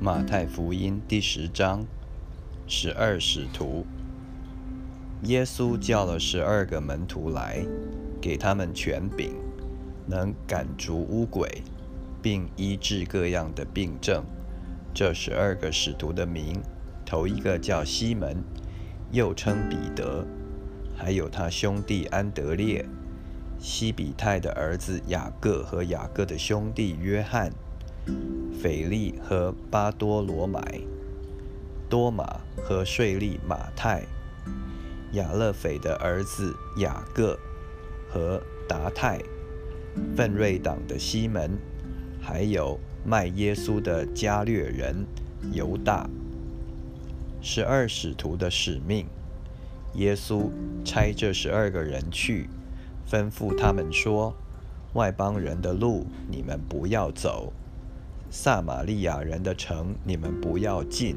马太福音第十章，十二使徒。耶稣叫了十二个门徒来，给他们权柄，能赶逐污鬼，并医治各样的病症。这十二个使徒的名，头一个叫西门，又称彼得，还有他兄弟安德烈、西比泰的儿子雅各和雅各的兄弟约翰。腓利和巴多罗买，多马和税利马太，亚勒斐的儿子雅各和达泰，奋锐党的西门，还有卖耶稣的加略人犹大。十二使徒的使命，耶稣差这十二个人去，吩咐他们说：外邦人的路，你们不要走。撒玛利亚人的城，你们不要进，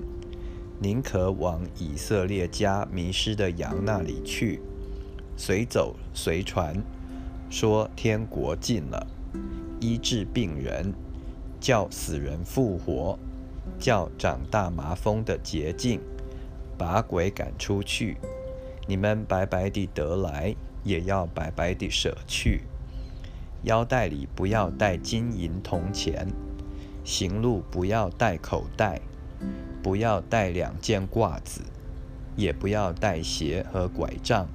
宁可往以色列家迷失的羊那里去。随走随传，说天国近了，医治病人，叫死人复活，叫长大麻风的洁净，把鬼赶出去。你们白白地得来，也要白白地舍去。腰带里不要带金银铜钱。行路不要带口袋，不要带两件褂子，也不要带鞋和拐杖，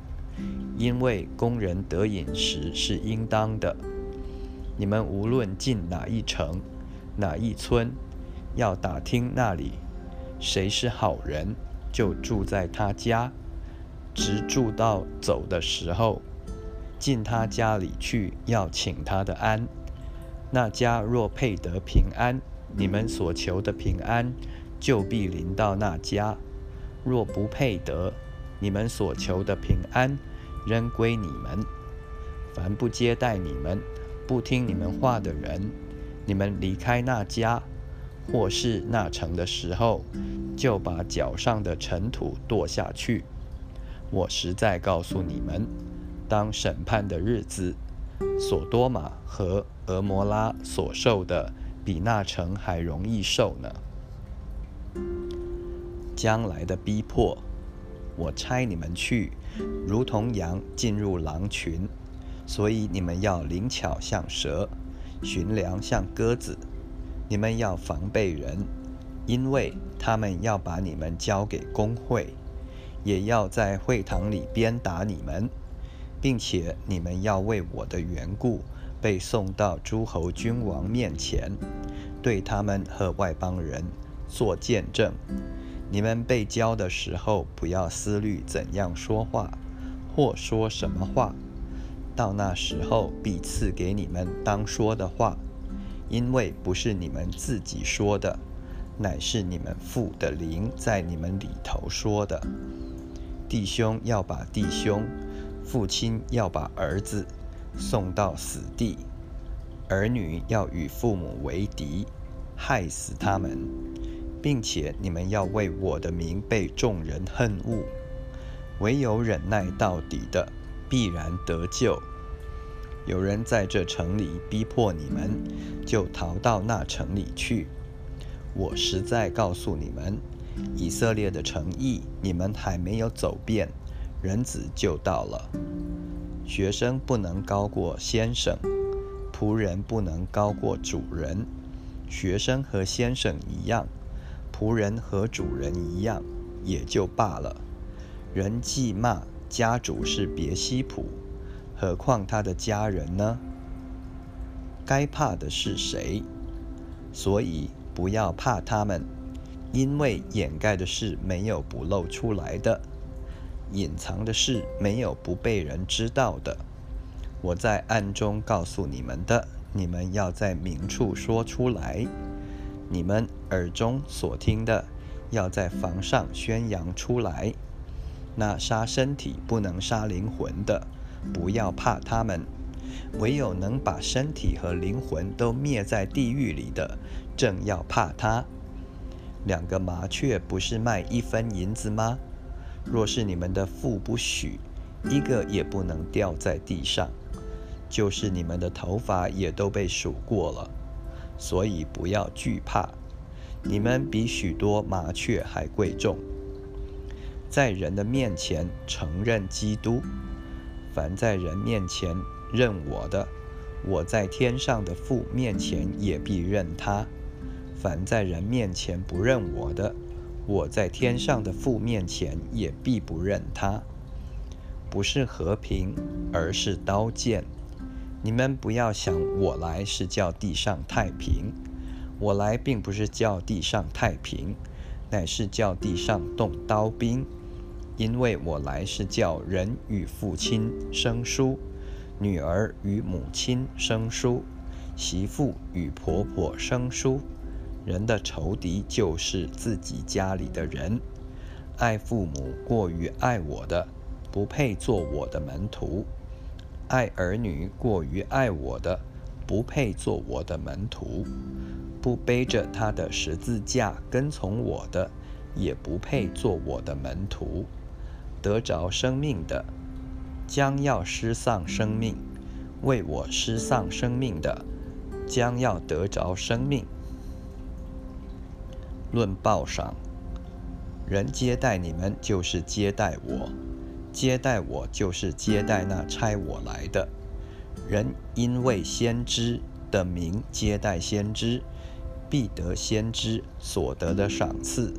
因为工人得饮食是应当的。你们无论进哪一城、哪一村，要打听那里谁是好人，就住在他家，直住到走的时候，进他家里去，要请他的安。那家若配得平安，你们所求的平安就必临到那家；若不配得，你们所求的平安仍归你们。凡不接待你们、不听你们话的人，你们离开那家或是那城的时候，就把脚上的尘土跺下去。我实在告诉你们，当审判的日子。索多玛和俄摩拉所受的，比那城还容易受呢。将来的逼迫，我差你们去，如同羊进入狼群，所以你们要灵巧像蛇，寻良像鸽子。你们要防备人，因为他们要把你们交给工会，也要在会堂里鞭打你们。并且你们要为我的缘故被送到诸侯君王面前，对他们和外邦人做见证。你们被教的时候，不要思虑怎样说话，或说什么话。到那时候，必赐给你们当说的话，因为不是你们自己说的，乃是你们父的灵在你们里头说的。弟兄要把弟兄。父亲要把儿子送到死地，儿女要与父母为敌，害死他们，并且你们要为我的名被众人恨恶。唯有忍耐到底的，必然得救。有人在这城里逼迫你们，就逃到那城里去。我实在告诉你们，以色列的诚意，你们还没有走遍。人子就到了。学生不能高过先生，仆人不能高过主人。学生和先生一样，仆人和主人一样，也就罢了。人既骂家主是别西卜，何况他的家人呢？该怕的是谁？所以不要怕他们，因为掩盖的事没有不露出来的。隐藏的事没有不被人知道的。我在暗中告诉你们的，你们要在明处说出来；你们耳中所听的，要在房上宣扬出来。那杀身体不能杀灵魂的，不要怕他们；唯有能把身体和灵魂都灭在地狱里的，正要怕他。两个麻雀不是卖一分银子吗？若是你们的父不许，一个也不能掉在地上；就是你们的头发也都被数过了，所以不要惧怕。你们比许多麻雀还贵重。在人的面前承认基督，凡在人面前认我的，我在天上的父面前也必认他；凡在人面前不认我的，我在天上的父面前也必不认他。不是和平，而是刀剑。你们不要想我来是叫地上太平，我来并不是叫地上太平，乃是叫地上动刀兵。因为我来是叫人与父亲生疏，女儿与母亲生疏，媳妇与婆婆生疏。人的仇敌就是自己家里的人。爱父母过于爱我的。不配做我的门徒，爱儿女过于爱我的，不配做我的门徒；不背着他的十字架跟从我的，也不配做我的门徒。得着生命的，将要失丧生命；为我失丧生命的，将要得着生命。论报赏，人接待你们，就是接待我。接待我，就是接待那差我来的人。因为先知的名接待先知，必得先知所得的赏赐；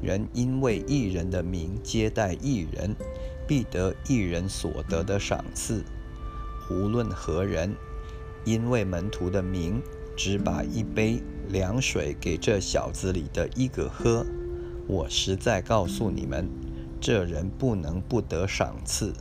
人因为一人的名接待一人，必得一人所得的赏赐。无论何人，因为门徒的名，只把一杯凉水给这小子里的一个喝，我实在告诉你们。这人不能不得赏赐。